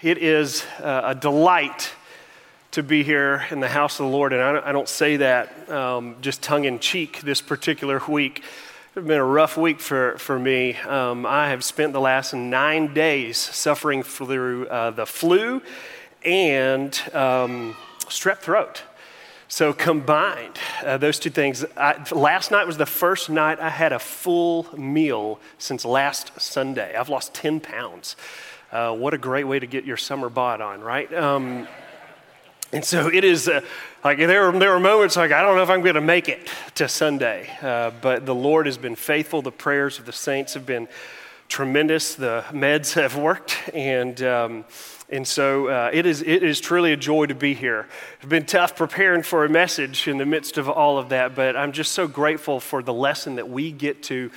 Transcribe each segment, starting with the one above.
It is uh, a delight to be here in the house of the Lord, and I don't, say that um, just tongue in cheek this particular week. It's been a rough week for, for me. Um, I have spent the last nine days suffering through uh, the flu and um, strep throat. So, combined, uh, those two things, I, last night was the first night I had a full meal since last Sunday. I've lost 10 pounds. Uh, what a great way to get your summer bod on, right? Um, and so it is uh, like there were, there were moments like, I don't know if I'm going to make it to Sunday, uh, but the Lord has been faithful. The prayers of the saints have been tremendous. The meds have worked. And, um, and so uh, it, is, it is truly a joy to be here. It's been tough preparing for a message in the midst of all of that, but I'm just so grateful for the lesson that we get to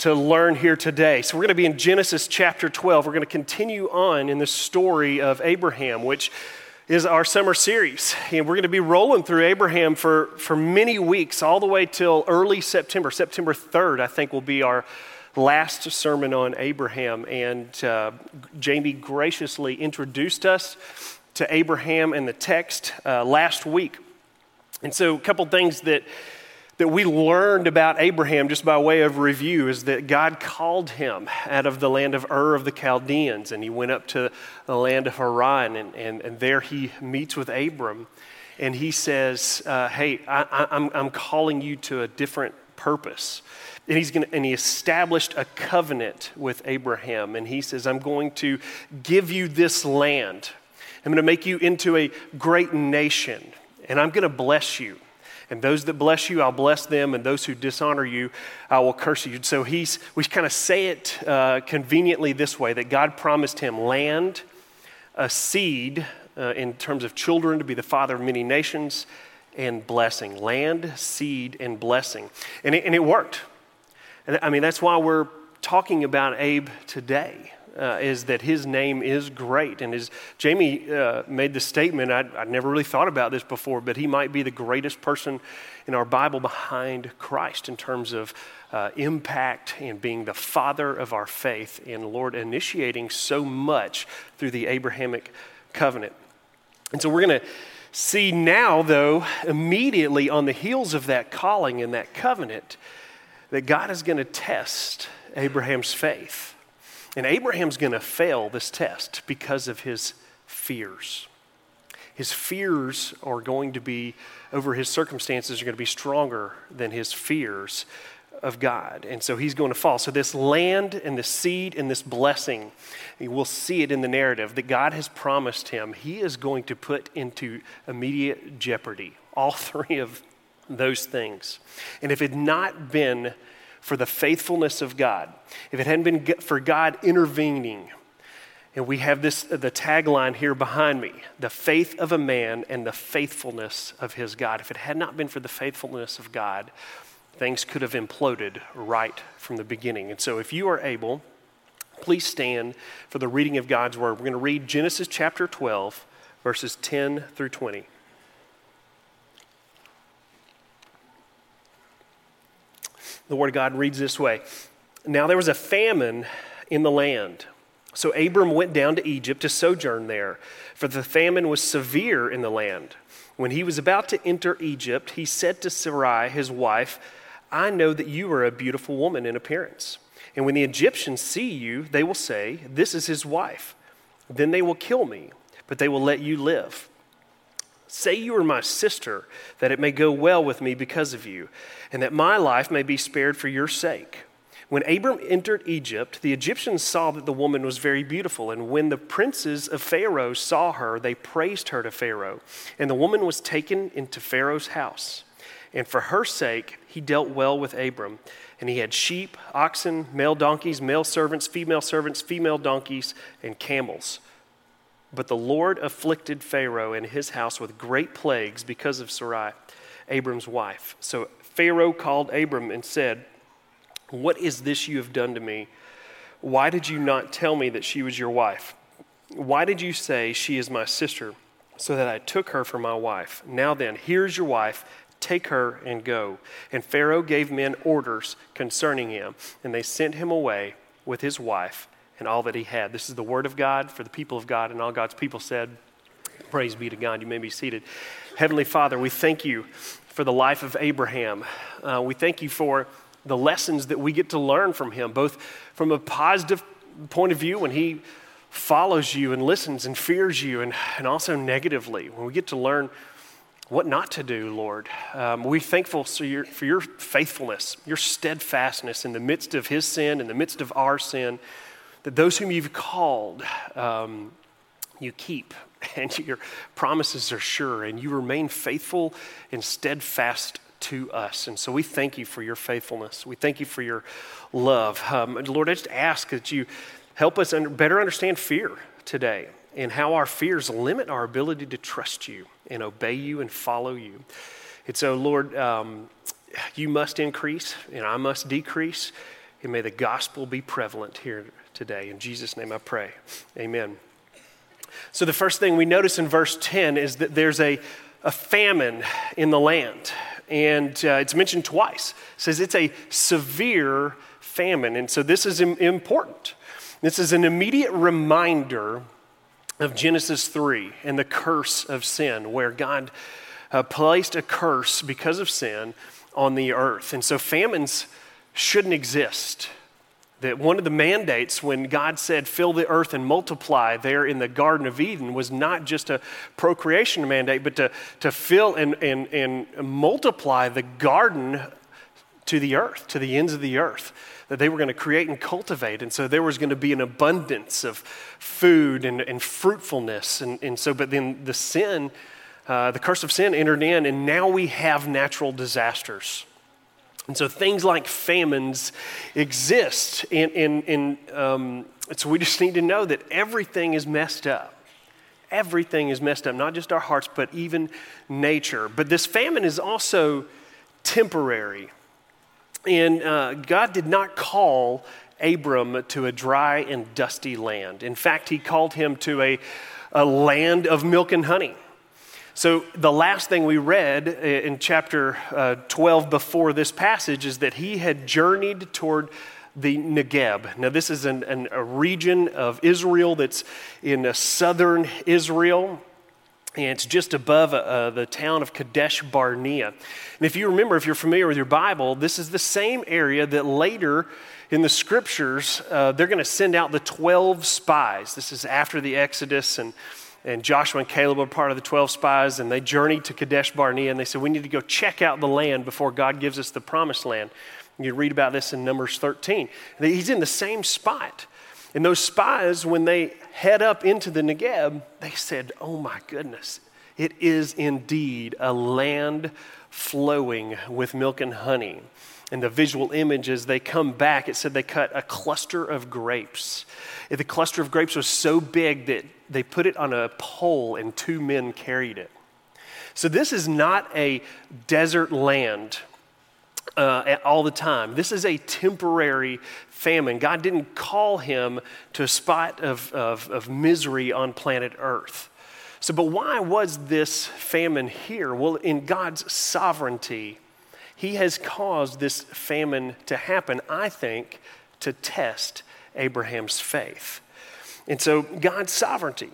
to learn here today. So, we're going to be in Genesis chapter 12. We're going to continue on in the story of Abraham, which is our summer series. And we're going to be rolling through Abraham for, for many weeks, all the way till early September. September 3rd, I think, will be our last sermon on Abraham. And uh, Jamie graciously introduced us to Abraham and the text uh, last week. And so, a couple things that that we learned about Abraham, just by way of review, is that God called him out of the land of Ur of the Chaldeans, and he went up to the land of Haran, and, and, and there he meets with Abram, and he says, uh, Hey, I, I'm, I'm calling you to a different purpose. And, he's gonna, and he established a covenant with Abraham, and he says, I'm going to give you this land. I'm going to make you into a great nation, and I'm going to bless you. And those that bless you, I'll bless them, and those who dishonor you, I will curse you. So he's, we kind of say it uh, conveniently this way that God promised him land, a seed uh, in terms of children to be the father of many nations, and blessing. Land, seed, and blessing. And it, and it worked. And I mean, that's why we're talking about Abe today uh, is that his name is great. And as Jamie uh, made the statement, I'd, I'd, never really thought about this before, but he might be the greatest person in our Bible behind Christ in terms of uh, impact and being the father of our faith, and Lord initiating so much through the Abrahamic covenant. And so we're going to see now, though, immediately on the heels of that calling and that covenant, that God is going to test Abraham's faith. And Abraham's going to fail this test because of his fears. His fears are going to be, over his circumstances, are going to be stronger than his fears of God. And so he's going to fall. So, this land and this seed and this blessing, we'll see it in the narrative that God has promised him, he is going to put into immediate jeopardy. All three of those things. And if it had not been for the faithfulness of God, if it hadn't been for God intervening, and we have this the tagline here behind me, the faith of a man and the faithfulness of his God. If it had not been for the faithfulness of God, things could have imploded right from the beginning. And so if you are able, please stand for the reading of God's word. We're going to read Genesis chapter 12, verses 10 through 20. The Word of God reads this way Now there was a famine in the land. So Abram went down to Egypt to sojourn there, for the famine was severe in the land. When he was about to enter Egypt, he said to Sarai, his wife, I know that you are a beautiful woman in appearance. And when the Egyptians see you, they will say, This is his wife. Then they will kill me, but they will let you live. Say you are my sister, that it may go well with me because of you, and that my life may be spared for your sake. When Abram entered Egypt, the Egyptians saw that the woman was very beautiful, and when the princes of Pharaoh saw her, they praised her to Pharaoh. And the woman was taken into Pharaoh's house. And for her sake, he dealt well with Abram. And he had sheep, oxen, male donkeys, male servants, female servants, female donkeys, and camels. But the Lord afflicted Pharaoh and his house with great plagues because of Sarai, Abram's wife. So Pharaoh called Abram and said, What is this you have done to me? Why did you not tell me that she was your wife? Why did you say, She is my sister, so that I took her for my wife? Now then, here's your wife. Take her and go. And Pharaoh gave men orders concerning him, and they sent him away with his wife and all that he had. This is the word of God for the people of God, and all God's people said, Praise be to God. You may be seated. Heavenly Father, we thank you for the life of Abraham. Uh, we thank you for the lessons that we get to learn from him, both from a positive point of view when he follows you and listens and fears you, and, and also negatively when we get to learn what not to do, Lord. Um, we're thankful for your, for your faithfulness, your steadfastness in the midst of his sin, in the midst of our sin, that those whom you've called, um, you keep, and your promises are sure, and you remain faithful and steadfast to us. And so we thank you for your faithfulness. We thank you for your love. Um, Lord, I just ask that you help us under, better understand fear today and how our fears limit our ability to trust you and obey you and follow you. And so, Lord, um, you must increase and I must decrease. And may the gospel be prevalent here today. In Jesus' name I pray. Amen. So, the first thing we notice in verse 10 is that there's a, a famine in the land. And uh, it's mentioned twice. It says it's a severe famine. And so, this is important. This is an immediate reminder of Genesis 3 and the curse of sin, where God uh, placed a curse because of sin on the earth. And so famines shouldn't exist. That one of the mandates when God said, fill the earth and multiply there in the Garden of Eden was not just a procreation mandate, but to, to fill and, and, and multiply the garden to the earth, to the ends of the earth that they were going to create and cultivate. And so there was going to be an abundance of food and, and fruitfulness. And, and so, but then the sin, uh, the curse of sin entered in, and now we have natural disasters. And so things like famines exist. And, um, so we just need to know that everything is messed up. Everything is messed up, not just our hearts, but even nature. But this famine is also temporary. And uh, God did not call Abram to a dry and dusty land. In fact, he called him to a, a land of milk and honey. So, the last thing we read uh, in chapter uh, 12 before this passage is that he had journeyed toward the Negeb. Now, this is an, an, a region of Israel that's in southern Israel and it's just above uh, the town of Kadesh Barnea. And if you remember, if you're familiar with your Bible, this is the same area that later in the scriptures, uh, they're going to send out the 12 spies. This is after the Exodus, and, and Joshua and Caleb were part of the 12 spies, and they journeyed to Kadesh Barnea, and they said, We need to go check out the land before God gives us the promised land. You read about this in Numbers 13. He's in the same spot. And those spies, when they head up into the Negeb, they said, Oh my goodness, it is indeed a land flowing with milk and honey. And the visual image as they come back, it said they cut a cluster of grapes. The cluster of grapes was so big that they put it on a pole and two men carried it. So, this is not a desert land uh, all the time. This is a temporary famine. God didn't call him to a spot of, of, of misery on planet Earth. So, but why was this famine here? Well, in God's sovereignty, He has caused this famine to happen, I think, to test Abraham's faith. And so, God's sovereignty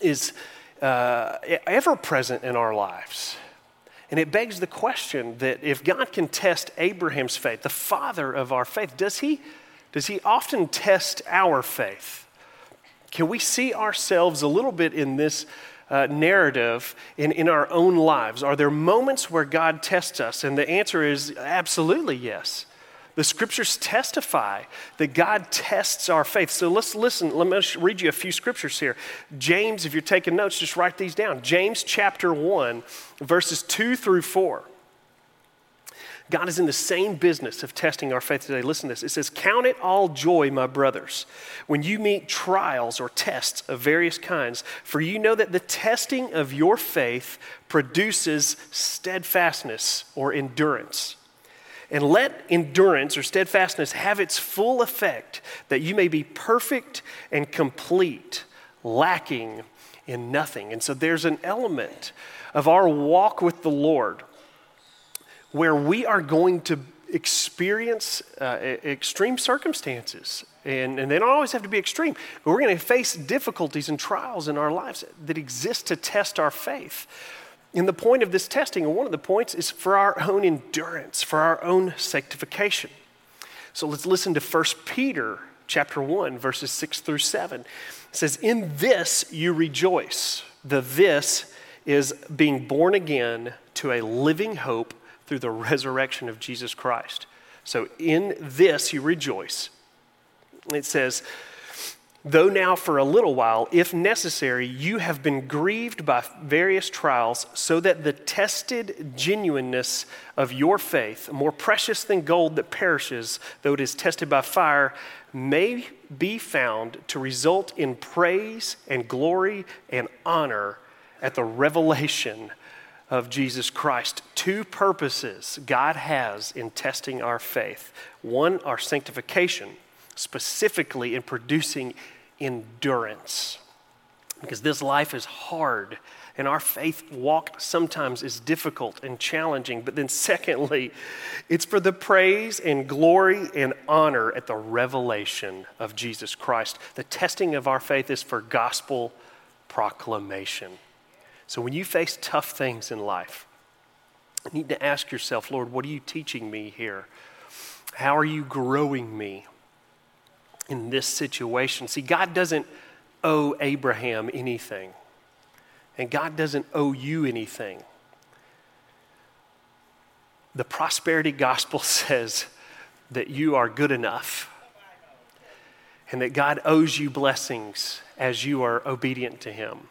is uh, ever present in our lives. And it begs the question that if God can test Abraham's faith, the father of our faith, does he, does he often test our faith? Can we see ourselves a little bit in this uh, narrative in, in our own lives? Are there moments where God tests us? And the answer is absolutely yes. The scriptures testify that God tests our faith. So let's listen. Let me read you a few scriptures here. James, if you're taking notes, just write these down. James chapter 1, verses 2 through 4. God is in the same business of testing our faith today. Listen to this. It says, Count it all joy, my brothers, when you meet trials or tests of various kinds, for you know that the testing of your faith produces steadfastness or endurance. And let endurance or steadfastness have its full effect, that you may be perfect and complete, lacking in nothing. And so there's an element of our walk with the Lord where we are going to experience uh, extreme circumstances. And, and they don't always have to be extreme, but we're going to face difficulties and trials in our lives that exist to test our faith. And the point of this testing, and one of the points, is for our own endurance, for our own sanctification. So let's listen to 1 Peter chapter 1, verses 6 through 7. It says, In this you rejoice. The this is being born again to a living hope through the resurrection of Jesus Christ. So in this you rejoice. It says, Though now for a little while, if necessary, you have been grieved by various trials, so that the tested genuineness of your faith, more precious than gold that perishes, though it is tested by fire, may be found to result in praise and glory and honor at the revelation of Jesus Christ. Two purposes God has in testing our faith one, our sanctification, specifically in producing endurance. Because this life is hard and our faith walk sometimes is difficult and challenging. But then, secondly, it's for the praise and glory and honor at the revelation of Jesus Christ. The testing of our faith is for gospel proclamation. So when you face tough things in life, you need to ask yourself, Lord, what are you teaching me here? How are you growing me in this situation? See, God doesn't owe Abraham anything, and God doesn't owe you anything. The prosperity gospel says that you are good enough and that God owes you blessings as you are obedient to Him.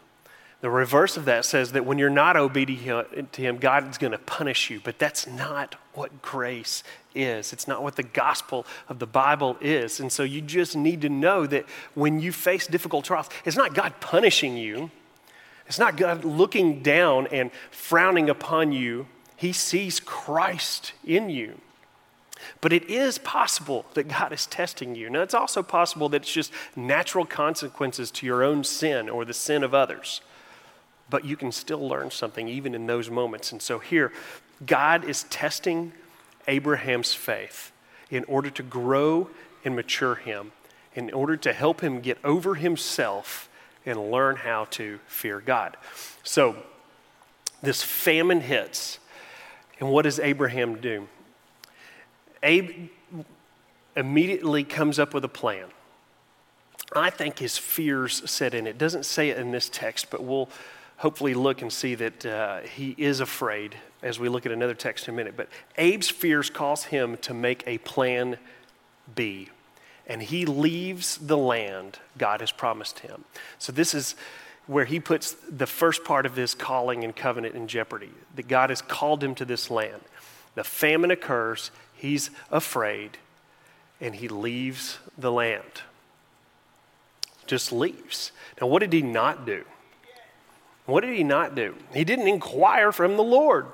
The reverse of that says that when you're not obedient to Him, God is going to punish you. But that's not what grace is. It's not what the gospel of the Bible is. And so you just need to know that when you face difficult trials, it's not God punishing you, it's not God looking down and frowning upon you. He sees Christ in you. But it is possible that God is testing you. Now, it's also possible that it's just natural consequences to your own sin or the sin of others but you can still learn something even in those moments. And so here, God is testing Abraham's faith in order to grow and mature him, in order to help him get over himself and learn how to fear God. So, this famine hits, and what does Abraham do? Abe immediately comes up with a plan. I think his fears set in. It doesn't say it in this text, but we'll hopefully look and see that uh, he is afraid as we look at another text in a minute. But Abe's fears cause him to make a plan B, and he leaves the land God has promised him. So this is where he puts the first part of his calling and covenant in jeopardy that God has called him to this land. The famine occurs, he's afraid, and he leaves the land. Just leaves. Now, what did he not do? What did he not do? He didn't inquire from the Lord.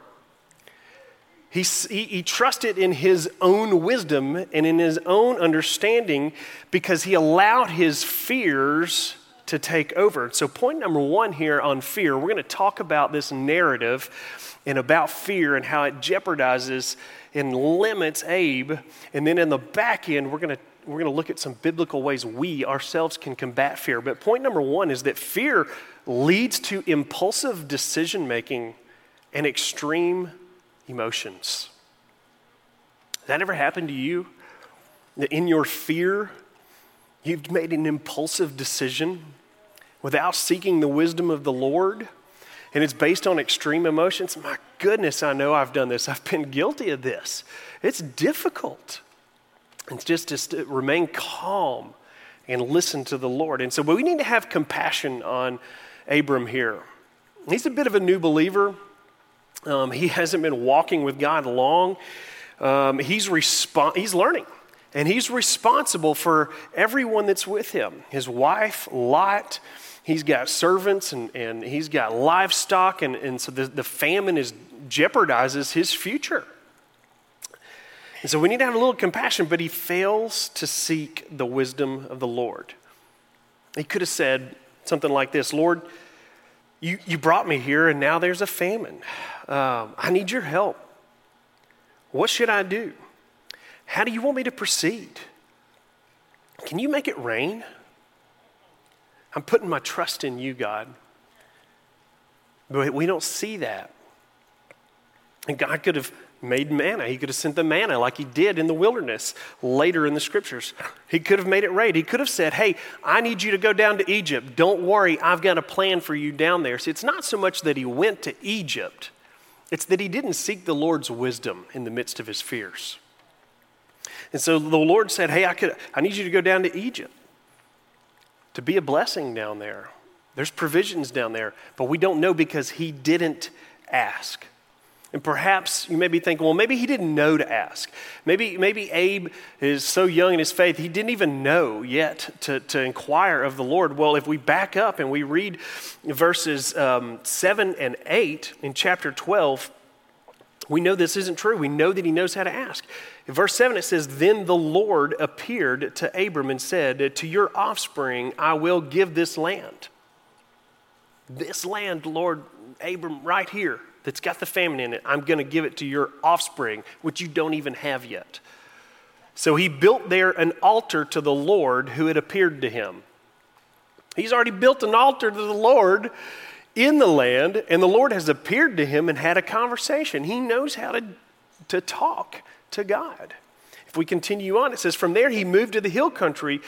He, he, he, trusted in his own wisdom and in his own understanding because he allowed his fears to take over. So, point number one here on fear, we're going to talk about this narrative and about fear and how it jeopardizes and limits Abe. And then in the back end, we're going to we're going to look at some biblical ways we ourselves can combat fear. But point number one is that fear leads to impulsive decision making and extreme emotions. Has that ever happened to you? That in your fear, you've made an impulsive decision without seeking the wisdom of the Lord? And it's based on extreme emotions. My goodness, I know I've done this. I've been guilty of this. It's difficult. It's just to remain calm and listen to the Lord. And so we need to have compassion on Abram here. He's a bit of a new believer. Um, he hasn't been walking with God long. Um, he's, respo- he's learning, and he's responsible for everyone that's with him his wife, Lot. He's got servants and, and he's got livestock, and, and so the, the famine is, jeopardizes his future. And so we need to have a little compassion, but he fails to seek the wisdom of the Lord. He could have said, something like this Lord, you, you brought me here and now there's a famine. Um, I need your help. What should I do? How do you want me to proceed? Can you make it rain? I'm putting my trust in you, God. But we don't see that. And God could have made manna. He could have sent the manna like he did in the wilderness later in the scriptures. He could have made it rain. He could have said, Hey, I need you to go down to Egypt. Don't worry, I've got a plan for you down there. See, it's not so much that he went to Egypt, it's that he didn't seek the Lord's wisdom in the midst of his fears. And so the Lord said, Hey, I, could, I need you to go down to Egypt to be a blessing down there. There's provisions down there, but we don't know because he didn't ask. And perhaps you may be thinking, well, maybe he didn't know to ask. Maybe, maybe Abe is so young in his faith, he didn't even know yet to, to inquire of the Lord. Well, if we back up and we read verses um, 7 and 8 in chapter 12, we know this isn't true. We know that he knows how to ask. In verse 7, it says, Then the Lord appeared to Abram and said, To your offspring I will give this land. This land, Lord, Abram, right here, that's got the famine in it, I'm going to give it to your offspring, which you don't even have yet. So he built there an altar to the Lord who had appeared to him. He's already built an altar to the Lord in the land, and the Lord has appeared to him and had a conversation. He knows how to, to talk to God. If we continue on, it says, From there he moved to the hill country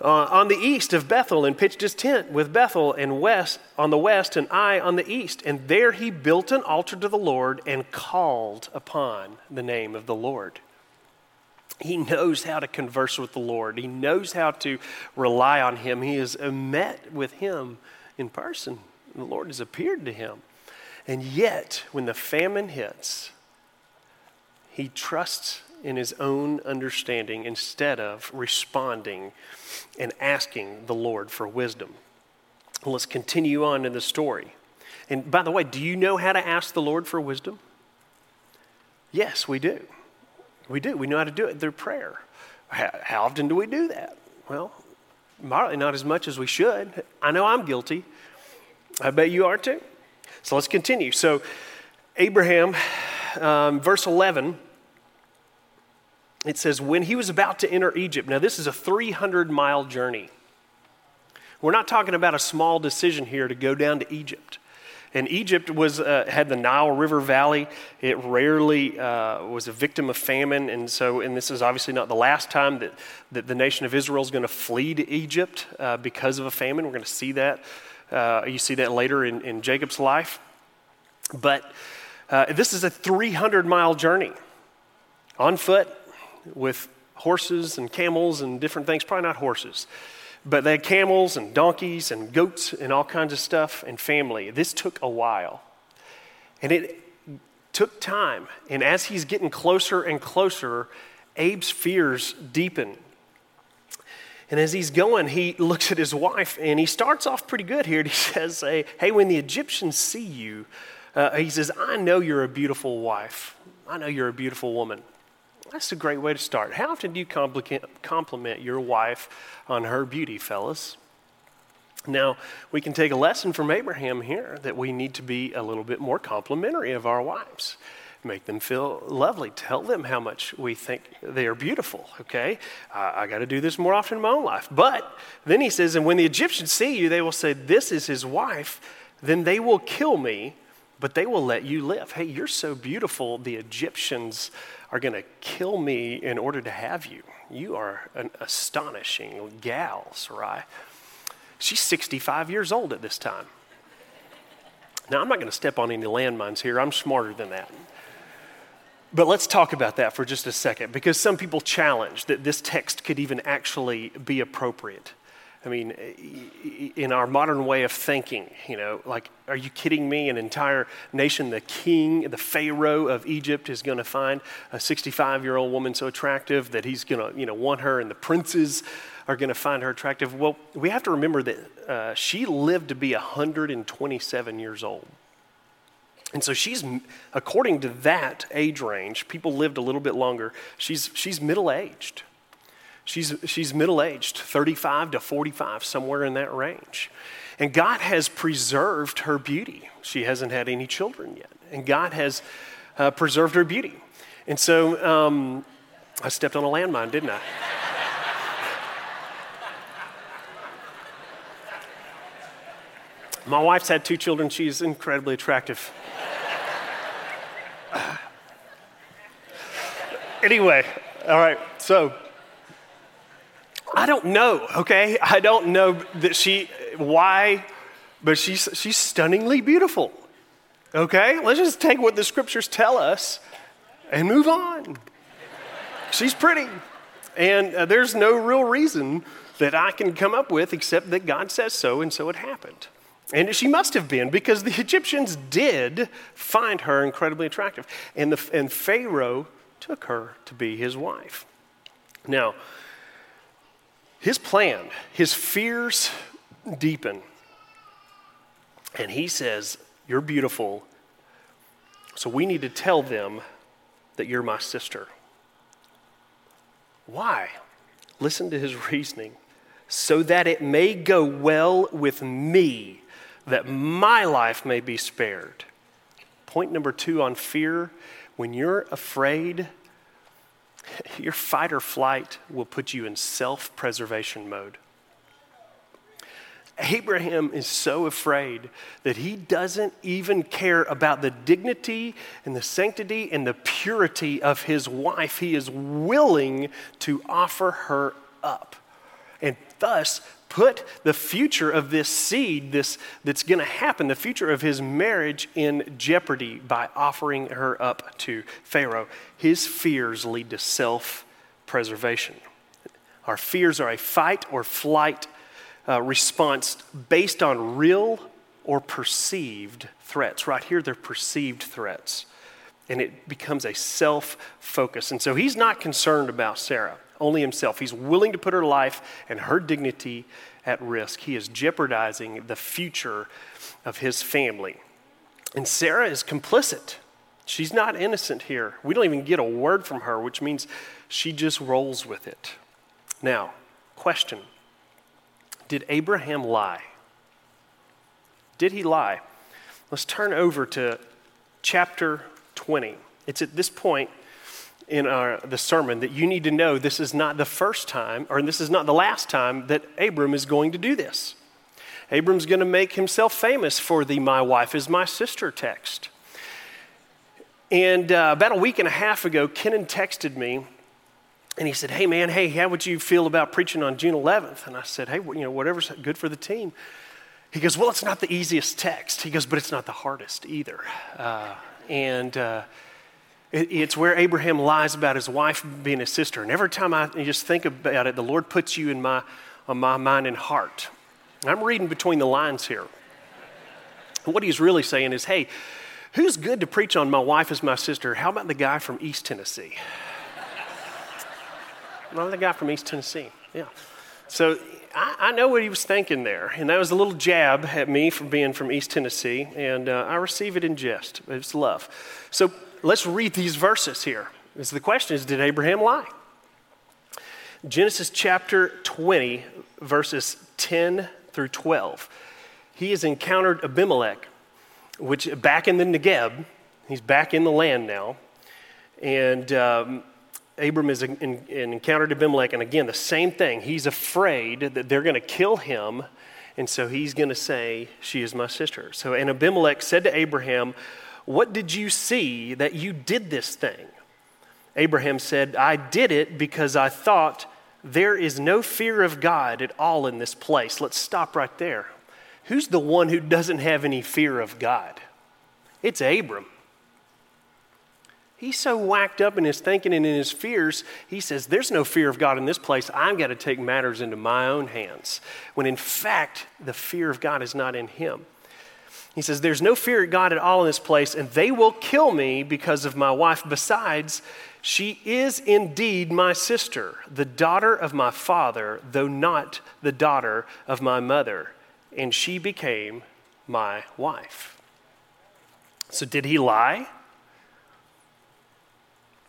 uh, on the east of Bethel and pitched his tent with Bethel and west on the west and Ai on the east. And there he built an altar to the Lord and called upon the name of the Lord. He knows how to converse with the Lord. He knows how to rely on him. He has met with him in person. The Lord has appeared to him. And yet, when the famine hits, he trusts in his own understanding instead of responding and asking the Lord for wisdom. let's continue on in the story. And by the way, do you know how to ask the Lord for wisdom? Yes, we do. We do. We know how to do it through prayer. How, often do we do that? Well, probably not as much as we should. I know I'm guilty. I bet you are too. So let's continue. So, Abraham, um, verse 11, it says, When he was about to enter Egypt, now this is a 300 mile journey. We're not talking about a small decision here to go down to Egypt. And Egypt was, uh, had the Nile River Valley. It rarely uh, was a victim of famine. And so, and this is obviously not the last time that, that the nation of Israel is going to flee to Egypt uh, because of a famine. We're going to see that. Uh, you see that later in, in Jacob's life. But uh, this is a 300 mile journey on foot with horses and camels and different things. Probably not horses, but they had camels and donkeys and goats and all kinds of stuff and family. This took a while. And it took time. And as he's getting closer and closer, Abe's fears deepen. And as he's going, he looks at his wife and he starts off pretty good here. He says, Hey, when the Egyptians see you, uh, he says, I know you're a beautiful wife. I know you're a beautiful woman. That's a great way to start. How often do you compliment your wife on her beauty, fellas? Now, we can take a lesson from Abraham here that we need to be a little bit more complimentary of our wives. Make them feel lovely. Tell them how much we think they are beautiful, okay? I got to do this more often in my own life. But then he says, and when the Egyptians see you, they will say, This is his wife. Then they will kill me, but they will let you live. Hey, you're so beautiful, the Egyptians are going to kill me in order to have you. You are an astonishing gal, Sarai. She's 65 years old at this time. Now, I'm not going to step on any landmines here. I'm smarter than that. But let's talk about that for just a second because some people challenge that this text could even actually be appropriate. I mean, in our modern way of thinking, you know, like, are you kidding me? An entire nation, the king, the Pharaoh of Egypt, is going to find a 65 year old woman so attractive that he's going to, you know, want her, and the princes are going to find her attractive. Well, we have to remember that uh, she lived to be 127 years old. And so she's, according to that age range, people lived a little bit longer. She's, she's middle aged. She's, she's middle aged, 35 to 45, somewhere in that range. And God has preserved her beauty. She hasn't had any children yet. And God has uh, preserved her beauty. And so um, I stepped on a landmine, didn't I? My wife's had two children. She's incredibly attractive. anyway, all right, so I don't know, okay? I don't know that she, why, but she's, she's stunningly beautiful, okay? Let's just take what the scriptures tell us and move on. She's pretty. And uh, there's no real reason that I can come up with except that God says so, and so it happened. And she must have been because the Egyptians did find her incredibly attractive. And, the, and Pharaoh took her to be his wife. Now, his plan, his fears deepen. And he says, You're beautiful, so we need to tell them that you're my sister. Why? Listen to his reasoning. So that it may go well with me, that my life may be spared. Point number two on fear when you're afraid, your fight or flight will put you in self preservation mode. Abraham is so afraid that he doesn't even care about the dignity and the sanctity and the purity of his wife. He is willing to offer her up and thus put the future of this seed this, that's going to happen, the future of his marriage, in jeopardy by offering her up to Pharaoh. His fears lead to self preservation. Our fears are a fight or flight uh, response based on real or perceived threats. Right here, they're perceived threats. And it becomes a self focus. And so he's not concerned about Sarah, only himself. He's willing to put her life and her dignity at risk. He is jeopardizing the future of his family. And Sarah is complicit. She's not innocent here. We don't even get a word from her, which means she just rolls with it. Now, question did Abraham lie? Did he lie? Let's turn over to chapter 20. It's at this point in our, the sermon that you need to know this is not the first time, or this is not the last time that Abram is going to do this. Abram's going to make himself famous for the My Wife is My Sister text. And uh, about a week and a half ago, Kennan texted me and he said, Hey, man, hey, how would you feel about preaching on June 11th? And I said, Hey, you know, whatever's good for the team. He goes, Well, it's not the easiest text. He goes, But it's not the hardest either. Uh, and uh, it's where Abraham lies about his wife being his sister. And every time I just think about it, the Lord puts you in my, on my mind and heart. I'm reading between the lines here. What he's really saying is, Hey, who's good to preach on my wife as my sister? How about the guy from East Tennessee? Another guy from East Tennessee. Yeah. So I, I, know what he was thinking there. And that was a little jab at me for being from East Tennessee. And uh, I receive it in jest. It's love. So let's read these verses here. Because the question is Did Abraham lie? Genesis chapter 20, verses 10 through 12. He has encountered Abimelech, which back in the Negeb, he's back in the land now. And um, Abram is in, in, in encountered Abimelech, and again, the same thing. He's afraid that they're going to kill him, and so he's going to say, She is my sister. So, and Abimelech said to Abraham, What did you see that you did this thing? Abraham said, I did it because I thought there is no fear of God at all in this place. Let's stop right there. Who's the one who doesn't have any fear of God? It's Abram. He's so whacked up in his thinking and in his fears, he says, There's no fear of God in this place. I've got to take matters into my own hands. When in fact, the fear of God is not in him. He says, There's no fear of God at all in this place, and they will kill me because of my wife. Besides, she is indeed my sister, the daughter of my father, though not the daughter of my mother. And she became my wife. So, did he lie?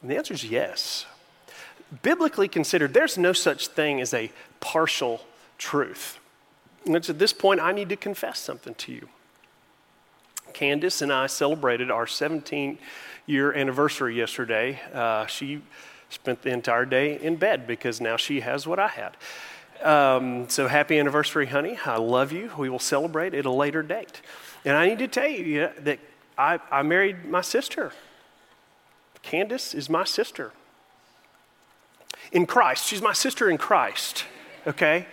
And the answer is yes. Biblically considered, there's no such thing as a partial truth. And it's at this point I need to confess something to you. Candace and I celebrated our 17 year anniversary yesterday. Uh, she spent the entire day in bed because now she has what I had. Um, so happy anniversary, honey. I love you. We will celebrate at a later date. And I need to tell you that I, I married my sister. Candace is my sister in Christ. She's my sister in Christ, okay?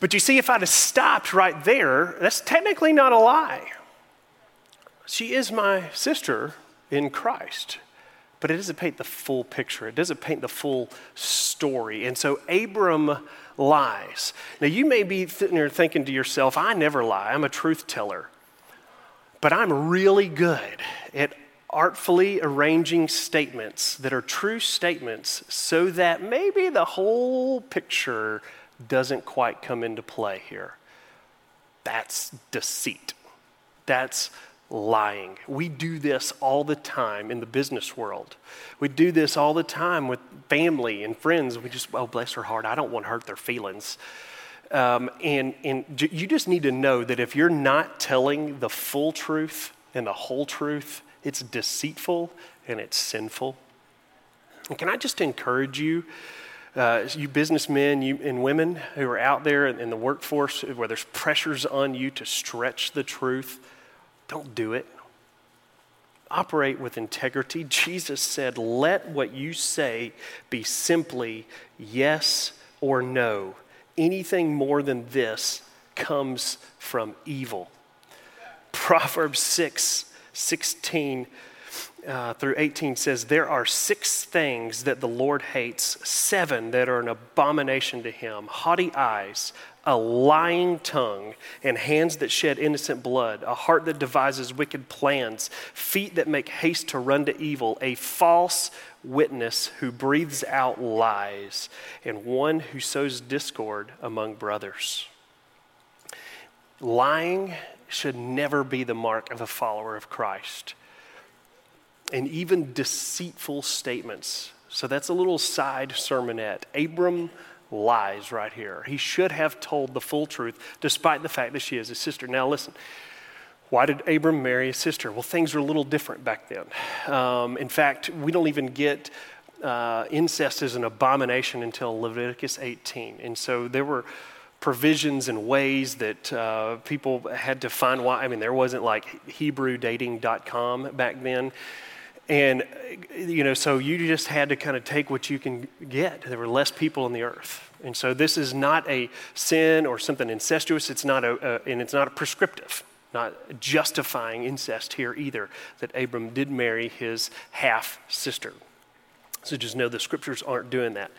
But you see, if I'd have stopped right there, that's technically not a lie. She is my sister in Christ, but it doesn't paint the full picture. It doesn't paint the full story. And so Abram lies. Now, you may be sitting there thinking to yourself, I never lie, I'm a truth teller. But I'm really good at artfully arranging statements that are true statements so that maybe the whole picture doesn't quite come into play here. That's deceit. That's lying. We do this all the time in the business world. We do this all the time with family and friends. We just, oh, bless her heart, I don't want to hurt their feelings. Um, and, and you just need to know that if you're not telling the full truth and the whole truth, it's deceitful and it's sinful. And can I just encourage you, uh, you businessmen you, and women who are out there in, in the workforce where there's pressures on you to stretch the truth, don't do it. Operate with integrity. Jesus said, Let what you say be simply yes or no. Anything more than this comes from evil. Proverbs 6 16 uh, through 18 says, There are six things that the Lord hates, seven that are an abomination to him haughty eyes, a lying tongue, and hands that shed innocent blood, a heart that devises wicked plans, feet that make haste to run to evil, a false witness who breathes out lies, and one who sows discord among brothers. Lying should never be the mark of a follower of Christ. And even deceitful statements. So that's a little side sermonette. Abram lies right here. He should have told the full truth, despite the fact that she is his sister. Now, listen. Why did Abram marry his sister? Well, things were a little different back then. Um, in fact, we don't even get uh, incest as an abomination until Leviticus 18. And so there were provisions and ways that uh, people had to find why. I mean, there wasn't like HebrewDating.com back then. And, you know, so you just had to kind of take what you can get. There were less people on the earth. And so this is not a sin or something incestuous. It's not a, and it's not a prescriptive, not justifying incest here either, that Abram did marry his half sister. So just know the scriptures aren't doing that.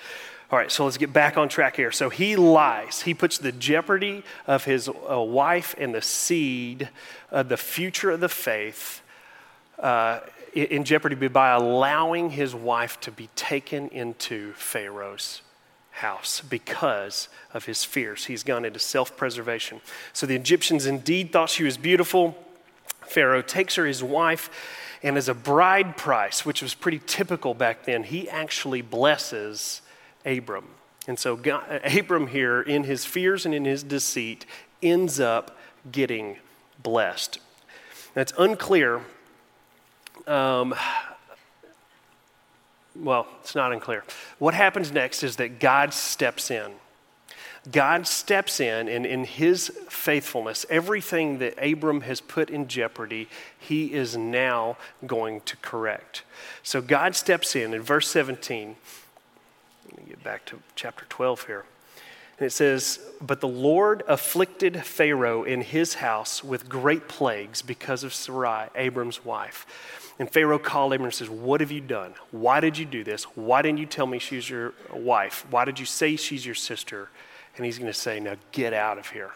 All right, so let's get back on track here. So he lies. He puts the jeopardy of his uh, wife and the seed, uh, the future of the faith, uh, in jeopardy by allowing his wife to be taken into Pharaoh's house because of his fears. He's gone into self preservation. So the Egyptians indeed thought she was beautiful. Pharaoh takes her, his wife, and as a bride price, which was pretty typical back then, he actually blesses Abram. And so God, uh, Abram here, in his fears and in his deceit, ends up getting blessed. Now, it's unclear. Um, well, it's not unclear. What happens next is that God steps in. God steps in, and in his faithfulness, everything that Abram has put in jeopardy, he is now going to correct. So God steps in in verse 17 let me get back to chapter 12 here. And it says, But the Lord afflicted Pharaoh in his house with great plagues because of Sarai, Abram's wife. And Pharaoh called Abram and says, What have you done? Why did you do this? Why didn't you tell me she's your wife? Why did you say she's your sister? And he's going to say, Now get out of here.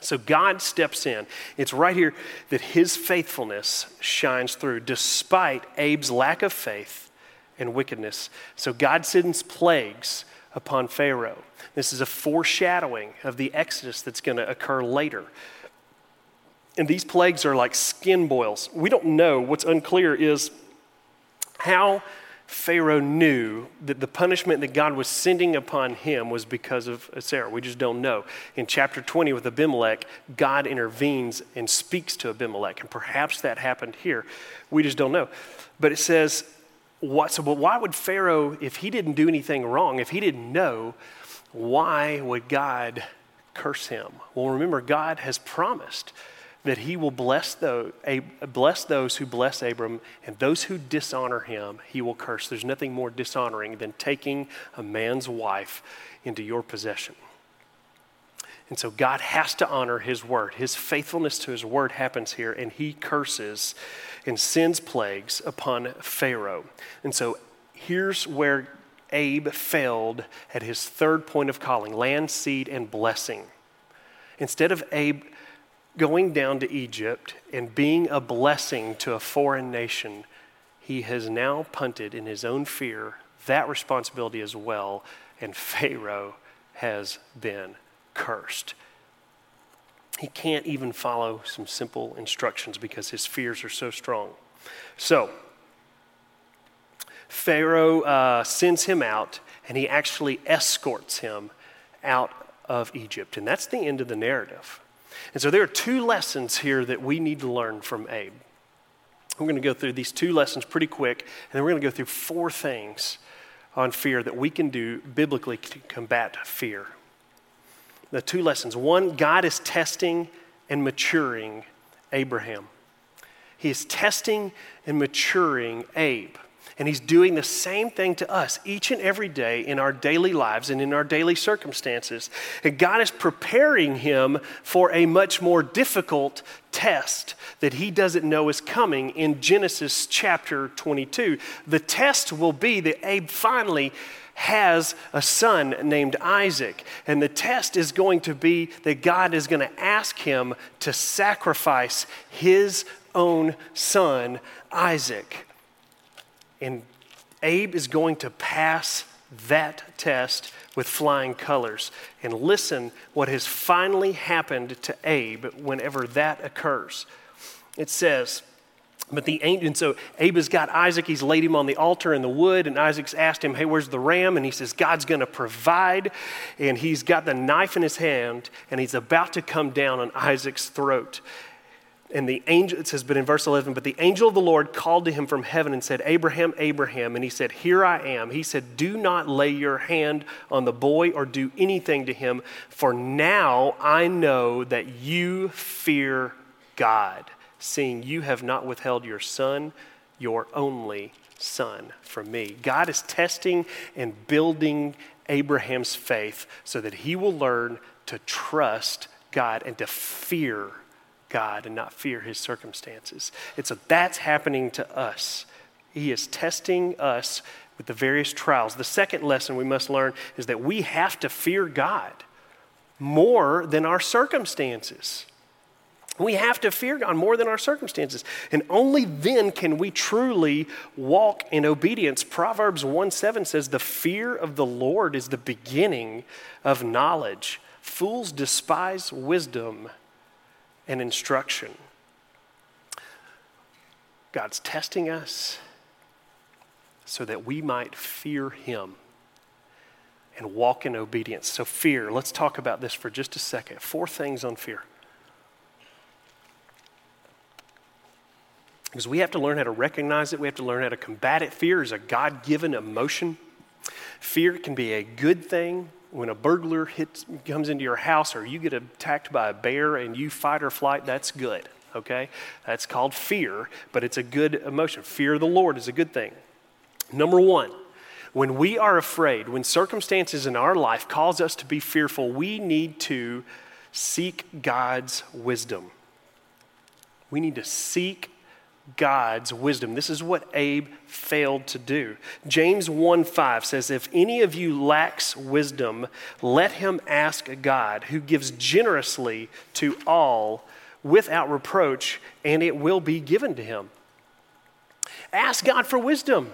So God steps in. It's right here that his faithfulness shines through despite Abe's lack of faith and wickedness. So God sends plagues upon Pharaoh. This is a foreshadowing of the exodus that's going to occur later. And these plagues are like skin boils. We don't know. What's unclear is how Pharaoh knew that the punishment that God was sending upon him was because of Sarah. We just don't know. In chapter 20 with Abimelech, God intervenes and speaks to Abimelech. And perhaps that happened here. We just don't know. But it says what, so, but why would Pharaoh, if he didn't do anything wrong, if he didn't know, why would God curse him? Well, remember, God has promised that he will bless those, bless those who bless Abram, and those who dishonor him, he will curse. There's nothing more dishonoring than taking a man's wife into your possession. And so God has to honor his word. His faithfulness to his word happens here, and he curses and sends plagues upon Pharaoh. And so here's where Abe failed at his third point of calling land, seed, and blessing. Instead of Abe going down to Egypt and being a blessing to a foreign nation, he has now punted in his own fear that responsibility as well, and Pharaoh has been cursed. He can't even follow some simple instructions because his fears are so strong. So, Pharaoh uh, sends him out, and he actually escorts him out of Egypt. And that's the end of the narrative. And so there are two lessons here that we need to learn from Abe. We're going to go through these two lessons pretty quick, and then we're going to go through four things on fear that we can do biblically to combat fear. The two lessons. One, God is testing and maturing Abraham. He is testing and maturing Abe. And he's doing the same thing to us each and every day in our daily lives and in our daily circumstances. And God is preparing him for a much more difficult test that he doesn't know is coming in Genesis chapter 22. The test will be that Abe finally has a son named Isaac. And the test is going to be that God is going to ask him to sacrifice his own son, Isaac. And Abe is going to pass that test with flying colors. And listen what has finally happened to Abe whenever that occurs. It says, but the angel, and so Abe has got Isaac, he's laid him on the altar in the wood, and Isaac's asked him, Hey, where's the ram? And he says, God's gonna provide. And he's got the knife in his hand, and he's about to come down on Isaac's throat. And the angel, it says, but in verse 11, but the angel of the Lord called to him from heaven and said, Abraham, Abraham. And he said, Here I am. He said, Do not lay your hand on the boy or do anything to him, for now I know that you fear God, seeing you have not withheld your son, your only son, from me. God is testing and building Abraham's faith so that he will learn to trust God and to fear God and not fear his circumstances. And so that's happening to us. He is testing us with the various trials. The second lesson we must learn is that we have to fear God more than our circumstances. We have to fear God more than our circumstances. And only then can we truly walk in obedience. Proverbs 1 7 says, The fear of the Lord is the beginning of knowledge. Fools despise wisdom and instruction. God's testing us so that we might fear Him and walk in obedience. So, fear, let's talk about this for just a second. Four things on fear. Because we have to learn how to recognize it, we have to learn how to combat it. Fear is a God given emotion. Fear can be a good thing, when a burglar hits, comes into your house or you get attacked by a bear and you fight or flight, that's good, okay? That's called fear, but it's a good emotion. Fear of the Lord is a good thing. Number one, when we are afraid, when circumstances in our life cause us to be fearful, we need to seek God's wisdom. We need to seek God's wisdom. This is what Abe failed to do. James 1 5 says, If any of you lacks wisdom, let him ask God, who gives generously to all without reproach, and it will be given to him. Ask God for wisdom.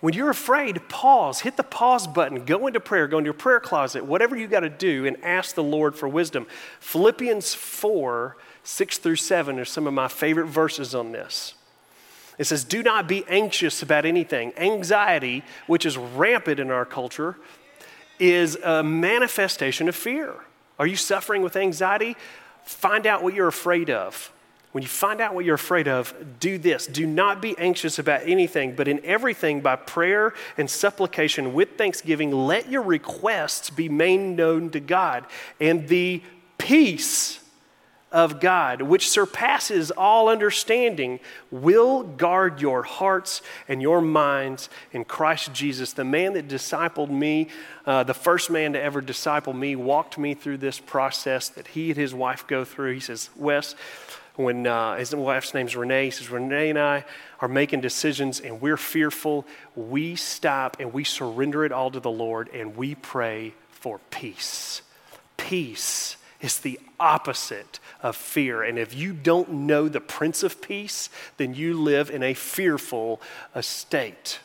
When you're afraid, pause, hit the pause button, go into prayer, go into your prayer closet, whatever you got to do, and ask the Lord for wisdom. Philippians 4 6 through 7 are some of my favorite verses on this. It says, Do not be anxious about anything. Anxiety, which is rampant in our culture, is a manifestation of fear. Are you suffering with anxiety? Find out what you're afraid of. When you find out what you're afraid of, do this. Do not be anxious about anything, but in everything, by prayer and supplication with thanksgiving, let your requests be made known to God. And the peace of God, which surpasses all understanding, will guard your hearts and your minds in Christ Jesus. The man that discipled me, uh, the first man to ever disciple me, walked me through this process that he and his wife go through. He says, Wes, when uh, his wife's name's Renee, he says, Renee and I are making decisions and we're fearful. We stop and we surrender it all to the Lord and we pray for peace. Peace is the opposite of fear. And if you don't know the Prince of Peace, then you live in a fearful state.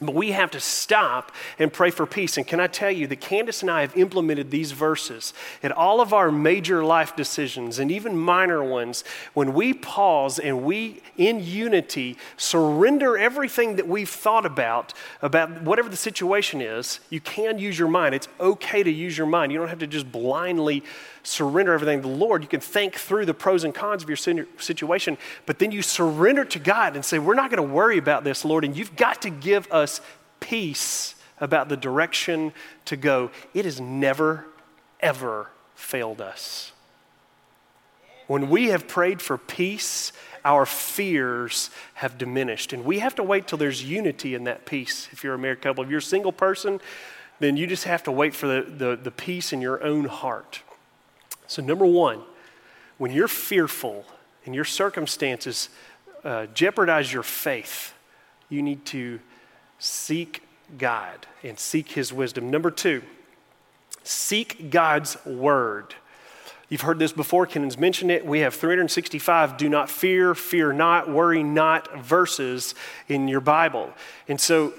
But we have to stop and pray for peace. And can I tell you that Candace and I have implemented these verses in all of our major life decisions and even minor ones when we pause and we, in unity, surrender everything that we've thought about, about whatever the situation is. You can use your mind. It's okay to use your mind. You don't have to just blindly surrender everything to the Lord. You can think through the pros and cons of your situation, but then you surrender to God and say, We're not going to worry about this, Lord, and you've got to give us peace about the direction to go. It has never, ever failed us. When we have prayed for peace, our fears have diminished. And we have to wait till there's unity in that peace. If you're a married couple, if you're a single person, then you just have to wait for the, the, the peace in your own heart. So, number one, when you're fearful and your circumstances uh, jeopardize your faith, you need to seek God and seek His wisdom. Number two, seek God's word. You've heard this before, Kennan's mentioned it. We have 365 do not fear, fear not, worry not verses in your Bible. And so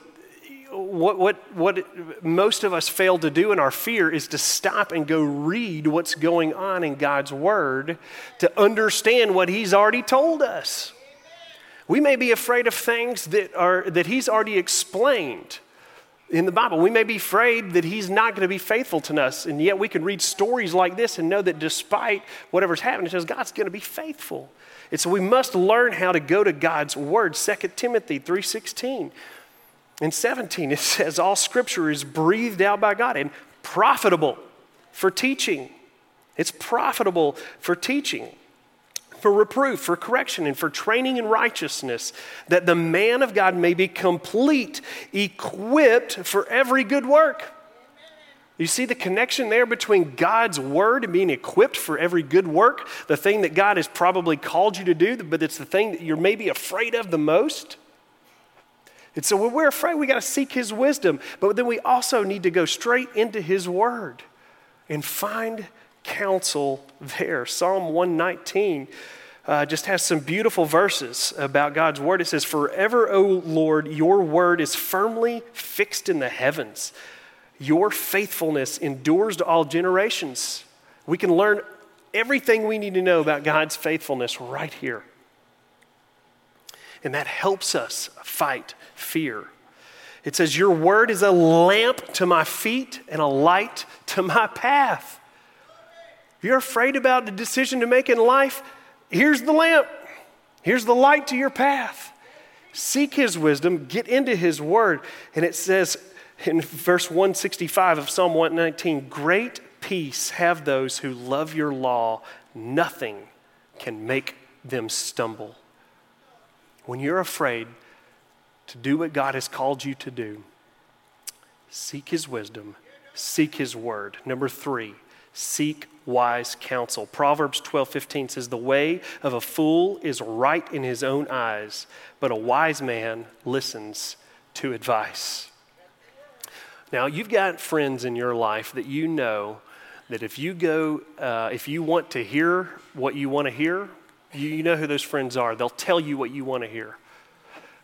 what, what, what most of us fail to do in our fear is to stop and go read what's going on in God's Word to understand what He's already told us. We may be afraid of things that, are, that He's already explained in the Bible. We may be afraid that He's not going to be faithful to us, and yet we can read stories like this and know that despite whatever's happening, it says God's going to be faithful. And so we must learn how to go to God's Word. 2 Timothy 3.16 in 17, it says, All scripture is breathed out by God and profitable for teaching. It's profitable for teaching, for reproof, for correction, and for training in righteousness, that the man of God may be complete, equipped for every good work. You see the connection there between God's word and being equipped for every good work, the thing that God has probably called you to do, but it's the thing that you're maybe afraid of the most? And so when we're afraid, we got to seek his wisdom. But then we also need to go straight into his word and find counsel there. Psalm 119 uh, just has some beautiful verses about God's word. It says, Forever, O Lord, your word is firmly fixed in the heavens. Your faithfulness endures to all generations. We can learn everything we need to know about God's faithfulness right here. And that helps us fight fear. It says, Your word is a lamp to my feet and a light to my path. If you're afraid about the decision to make in life, here's the lamp, here's the light to your path. Seek his wisdom, get into his word. And it says in verse 165 of Psalm 119 Great peace have those who love your law, nothing can make them stumble. When you're afraid, to do what God has called you to do, seek His wisdom, seek His word. Number three, seek wise counsel. Proverbs 12 15 says, The way of a fool is right in his own eyes, but a wise man listens to advice. Now, you've got friends in your life that you know that if you go, uh, if you want to hear what you want to hear, you, you know who those friends are. They'll tell you what you want to hear.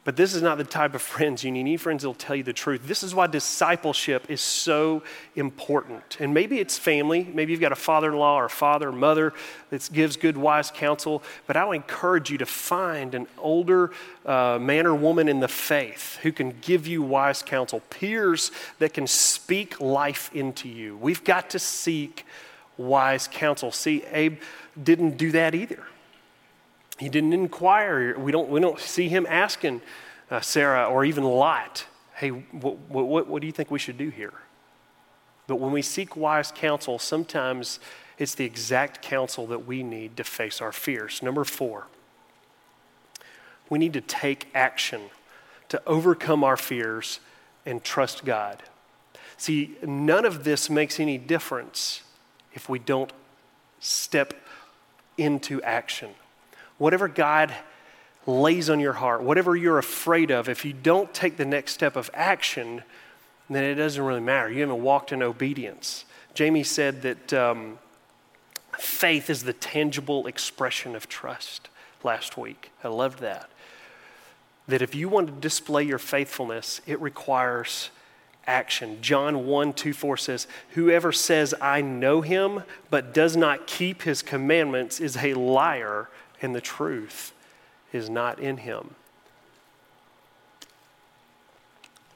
But this is not the type of friends you need. You need friends that will tell you the truth. This is why discipleship is so important. And maybe it's family. Maybe you've got a father in law or a father or mother that gives good, wise counsel. But I would encourage you to find an older uh, man or woman in the faith who can give you wise counsel, peers that can speak life into you. We've got to seek wise counsel. See, Abe didn't do that either. He didn't inquire. We don't, we don't see him asking uh, Sarah or even Lot, hey, what, what, what do you think we should do here? But when we seek wise counsel, sometimes it's the exact counsel that we need to face our fears. Number four, we need to take action to overcome our fears and trust God. See, none of this makes any difference if we don't step into action. Whatever God lays on your heart, whatever you're afraid of, if you don't take the next step of action, then it doesn't really matter. You haven't walked in obedience. Jamie said that um, faith is the tangible expression of trust last week. I loved that. That if you want to display your faithfulness, it requires action. John 1 2 4 says, Whoever says, I know him, but does not keep his commandments is a liar, and the truth is not in him.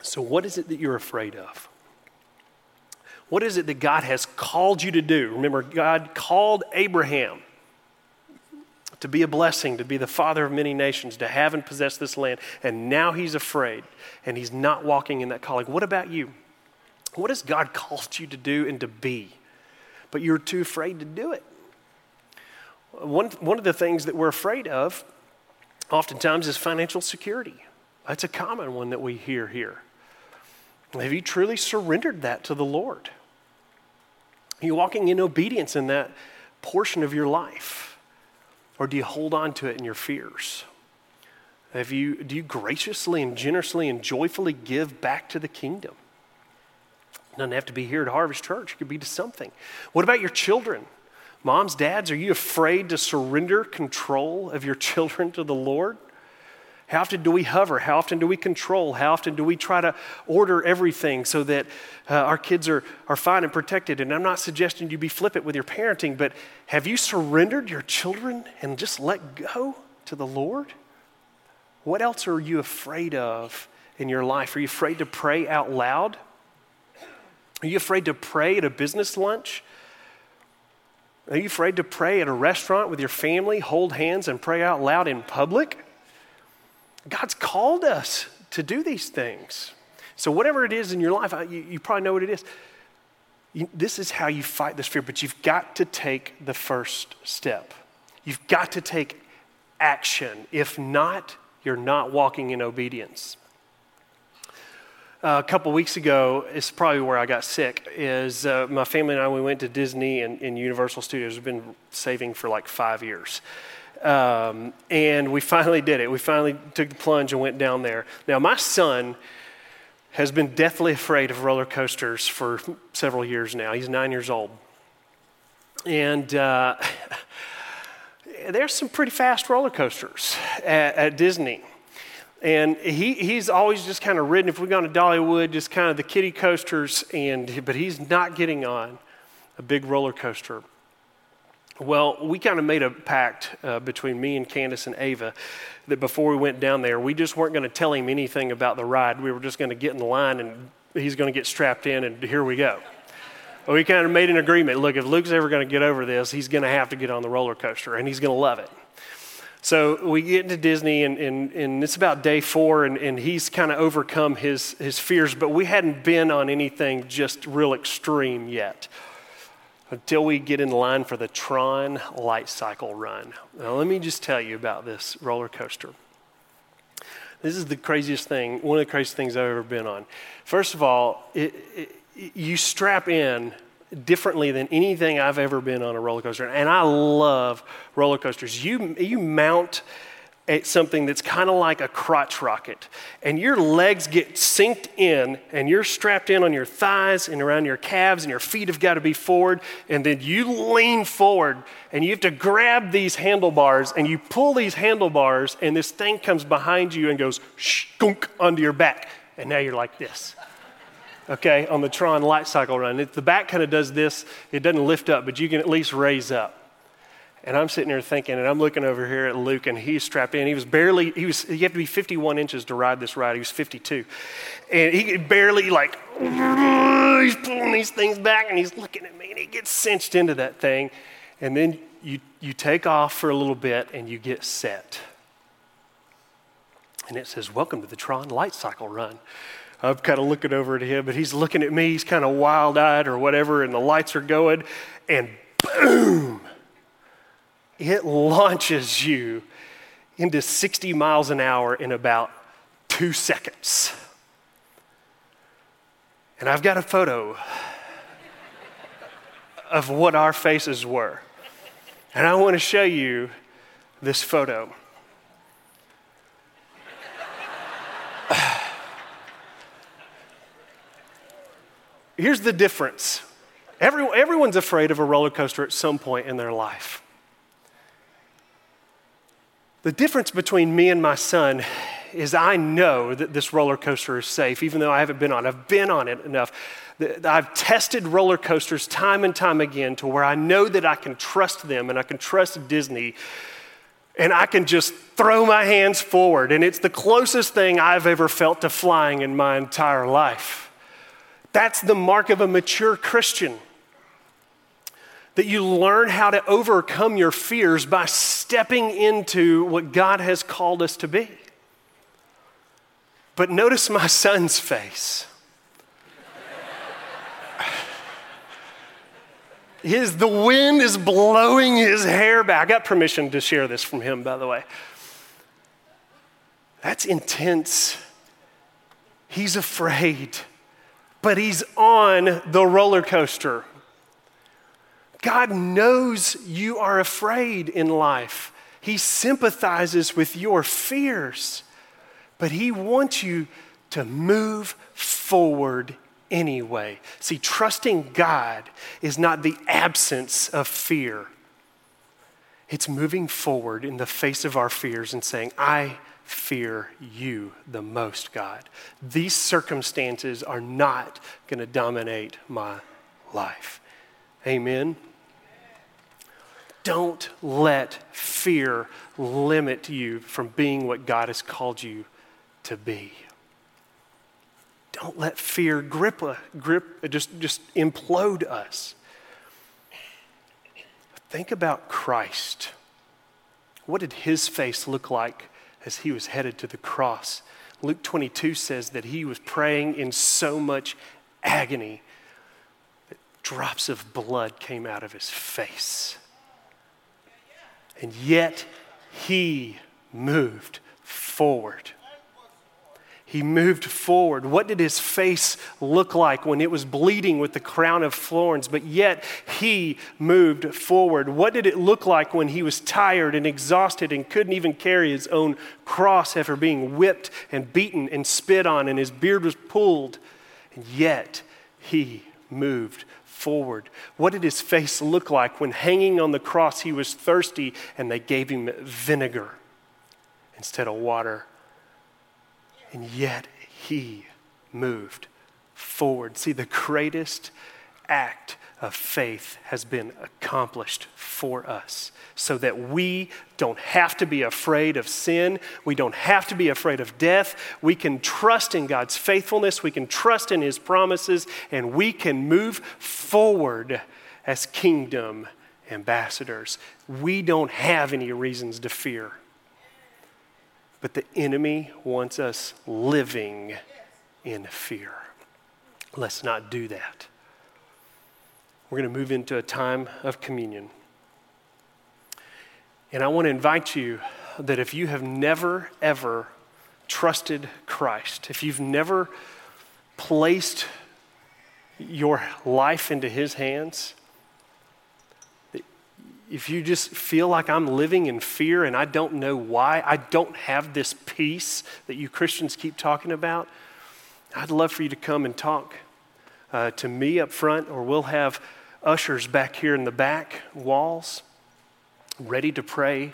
So, what is it that you're afraid of? What is it that God has called you to do? Remember, God called Abraham to be a blessing, to be the father of many nations, to have and possess this land, and now he's afraid and he's not walking in that calling. What about you? What has God called you to do and to be? But you're too afraid to do it. One, one of the things that we're afraid of oftentimes is financial security. That's a common one that we hear here. Have you truly surrendered that to the Lord? Are you walking in obedience in that portion of your life? Or do you hold on to it in your fears? Have you, do you graciously and generously and joyfully give back to the kingdom? It doesn't have to be here at Harvest Church, it could be to something. What about your children? Moms, dads, are you afraid to surrender control of your children to the Lord? How often do we hover? How often do we control? How often do we try to order everything so that uh, our kids are, are fine and protected? And I'm not suggesting you be flippant with your parenting, but have you surrendered your children and just let go to the Lord? What else are you afraid of in your life? Are you afraid to pray out loud? Are you afraid to pray at a business lunch? Are you afraid to pray at a restaurant with your family, hold hands, and pray out loud in public? God's called us to do these things. So, whatever it is in your life, you, you probably know what it is. You, this is how you fight this fear, but you've got to take the first step. You've got to take action. If not, you're not walking in obedience. Uh, a couple weeks ago, it's probably where I got sick. Is uh, my family and I we went to Disney and, and Universal Studios. We've been saving for like five years, um, and we finally did it. We finally took the plunge and went down there. Now, my son has been deathly afraid of roller coasters for several years now. He's nine years old. And uh, there's some pretty fast roller coasters at, at Disney. And he, he's always just kind of ridden, if we've gone to Dollywood, just kind of the kiddie coasters, and, but he's not getting on a big roller coaster. Well, we kind of made a pact uh, between me and Candace and Ava that before we went down there, we just weren't going to tell him anything about the ride. We were just going to get in the line and he's going to get strapped in, and here we go. We kind of made an agreement look, if Luke's ever going to get over this, he's going to have to get on the roller coaster, and he's going to love it. So we get into Disney, and, and, and it's about day four, and, and he's kind of overcome his, his fears, but we hadn't been on anything just real extreme yet until we get in line for the Tron Light Cycle run. Now, let me just tell you about this roller coaster. This is the craziest thing, one of the craziest things I've ever been on. First of all, it, it, you strap in differently than anything I've ever been on a roller coaster. And I love roller coasters. You, you mount at something that's kind of like a crotch rocket. And your legs get synced in, and you're strapped in on your thighs and around your calves, and your feet have got to be forward. And then you lean forward, and you have to grab these handlebars, and you pull these handlebars, and this thing comes behind you and goes skunk onto your back. And now you're like this. Okay, on the Tron light cycle run. It, the back kind of does this, it doesn't lift up, but you can at least raise up. And I'm sitting there thinking, and I'm looking over here at Luke, and he's strapped in. He was barely, he was, you have to be 51 inches to ride this ride. He was 52. And he barely, like, he's pulling these things back, and he's looking at me, and he gets cinched into that thing. And then you, you take off for a little bit and you get set. And it says, Welcome to the Tron Light Cycle Run. I'm kind of looking over at him, but he's looking at me. He's kind of wild eyed or whatever, and the lights are going, and boom, it launches you into 60 miles an hour in about two seconds. And I've got a photo of what our faces were. And I want to show you this photo. Here's the difference Every, everyone's afraid of a roller coaster at some point in their life. The difference between me and my son is I know that this roller coaster is safe, even though I haven't been on it. I've been on it enough. I've tested roller coasters time and time again to where I know that I can trust them and I can trust Disney and I can just throw my hands forward. And it's the closest thing I've ever felt to flying in my entire life. That's the mark of a mature Christian. That you learn how to overcome your fears by stepping into what God has called us to be. But notice my son's face. His, the wind is blowing his hair back. I got permission to share this from him, by the way. That's intense. He's afraid, but he's on the roller coaster. God knows you are afraid in life. He sympathizes with your fears, but He wants you to move forward anyway. See, trusting God is not the absence of fear, it's moving forward in the face of our fears and saying, I fear you the most, God. These circumstances are not going to dominate my life. Amen. Don't let fear limit you from being what God has called you to be. Don't let fear grip, grip just, just implode us. Think about Christ. What did his face look like as he was headed to the cross? Luke 22 says that he was praying in so much agony that drops of blood came out of his face. And yet, he moved forward. He moved forward. What did his face look like when it was bleeding with the crown of thorns? But yet he moved forward. What did it look like when he was tired and exhausted and couldn't even carry his own cross after being whipped and beaten and spit on and his beard was pulled? And yet he moved forward. What did his face look like when hanging on the cross he was thirsty and they gave him vinegar instead of water? And yet he moved forward. See, the greatest act of faith has been accomplished for us so that we don't have to be afraid of sin. We don't have to be afraid of death. We can trust in God's faithfulness. We can trust in His promises, and we can move forward as kingdom ambassadors. We don't have any reasons to fear. But the enemy wants us living in fear. Let's not do that. We're going to move into a time of communion. And I want to invite you that if you have never, ever trusted Christ, if you've never placed your life into His hands, if you just feel like I'm living in fear and I don't know why, I don't have this peace that you Christians keep talking about, I'd love for you to come and talk uh, to me up front, or we'll have ushers back here in the back walls ready to pray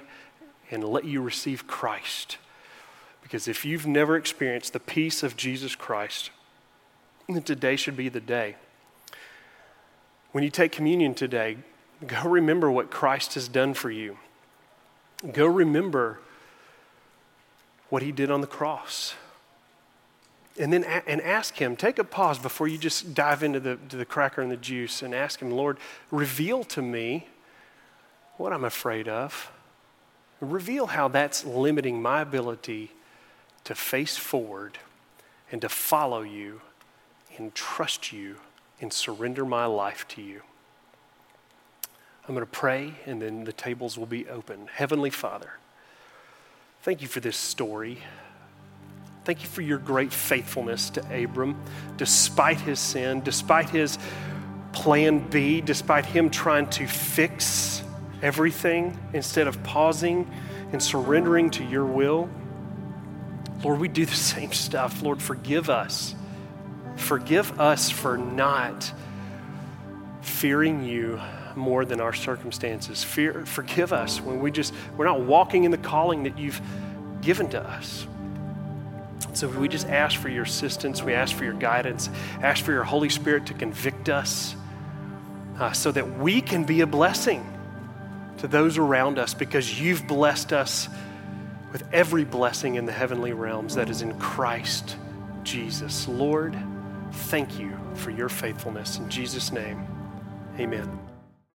and let you receive Christ. Because if you've never experienced the peace of Jesus Christ, then today should be the day. When you take communion today, go remember what Christ has done for you. Go remember what he did on the cross and then a- and ask him take a pause before you just dive into the, the cracker and the juice and ask him lord reveal to me what I'm afraid of. Reveal how that's limiting my ability to face forward and to follow you and trust you and surrender my life to you. I'm going to pray and then the tables will be open. Heavenly Father, thank you for this story. Thank you for your great faithfulness to Abram, despite his sin, despite his plan B, despite him trying to fix everything instead of pausing and surrendering to your will. Lord, we do the same stuff. Lord, forgive us. Forgive us for not fearing you more than our circumstances. Fear, forgive us when we just, we're not walking in the calling that you've given to us. So we just ask for your assistance. We ask for your guidance. Ask for your Holy Spirit to convict us uh, so that we can be a blessing to those around us because you've blessed us with every blessing in the heavenly realms that is in Christ Jesus. Lord, thank you for your faithfulness. In Jesus' name, amen.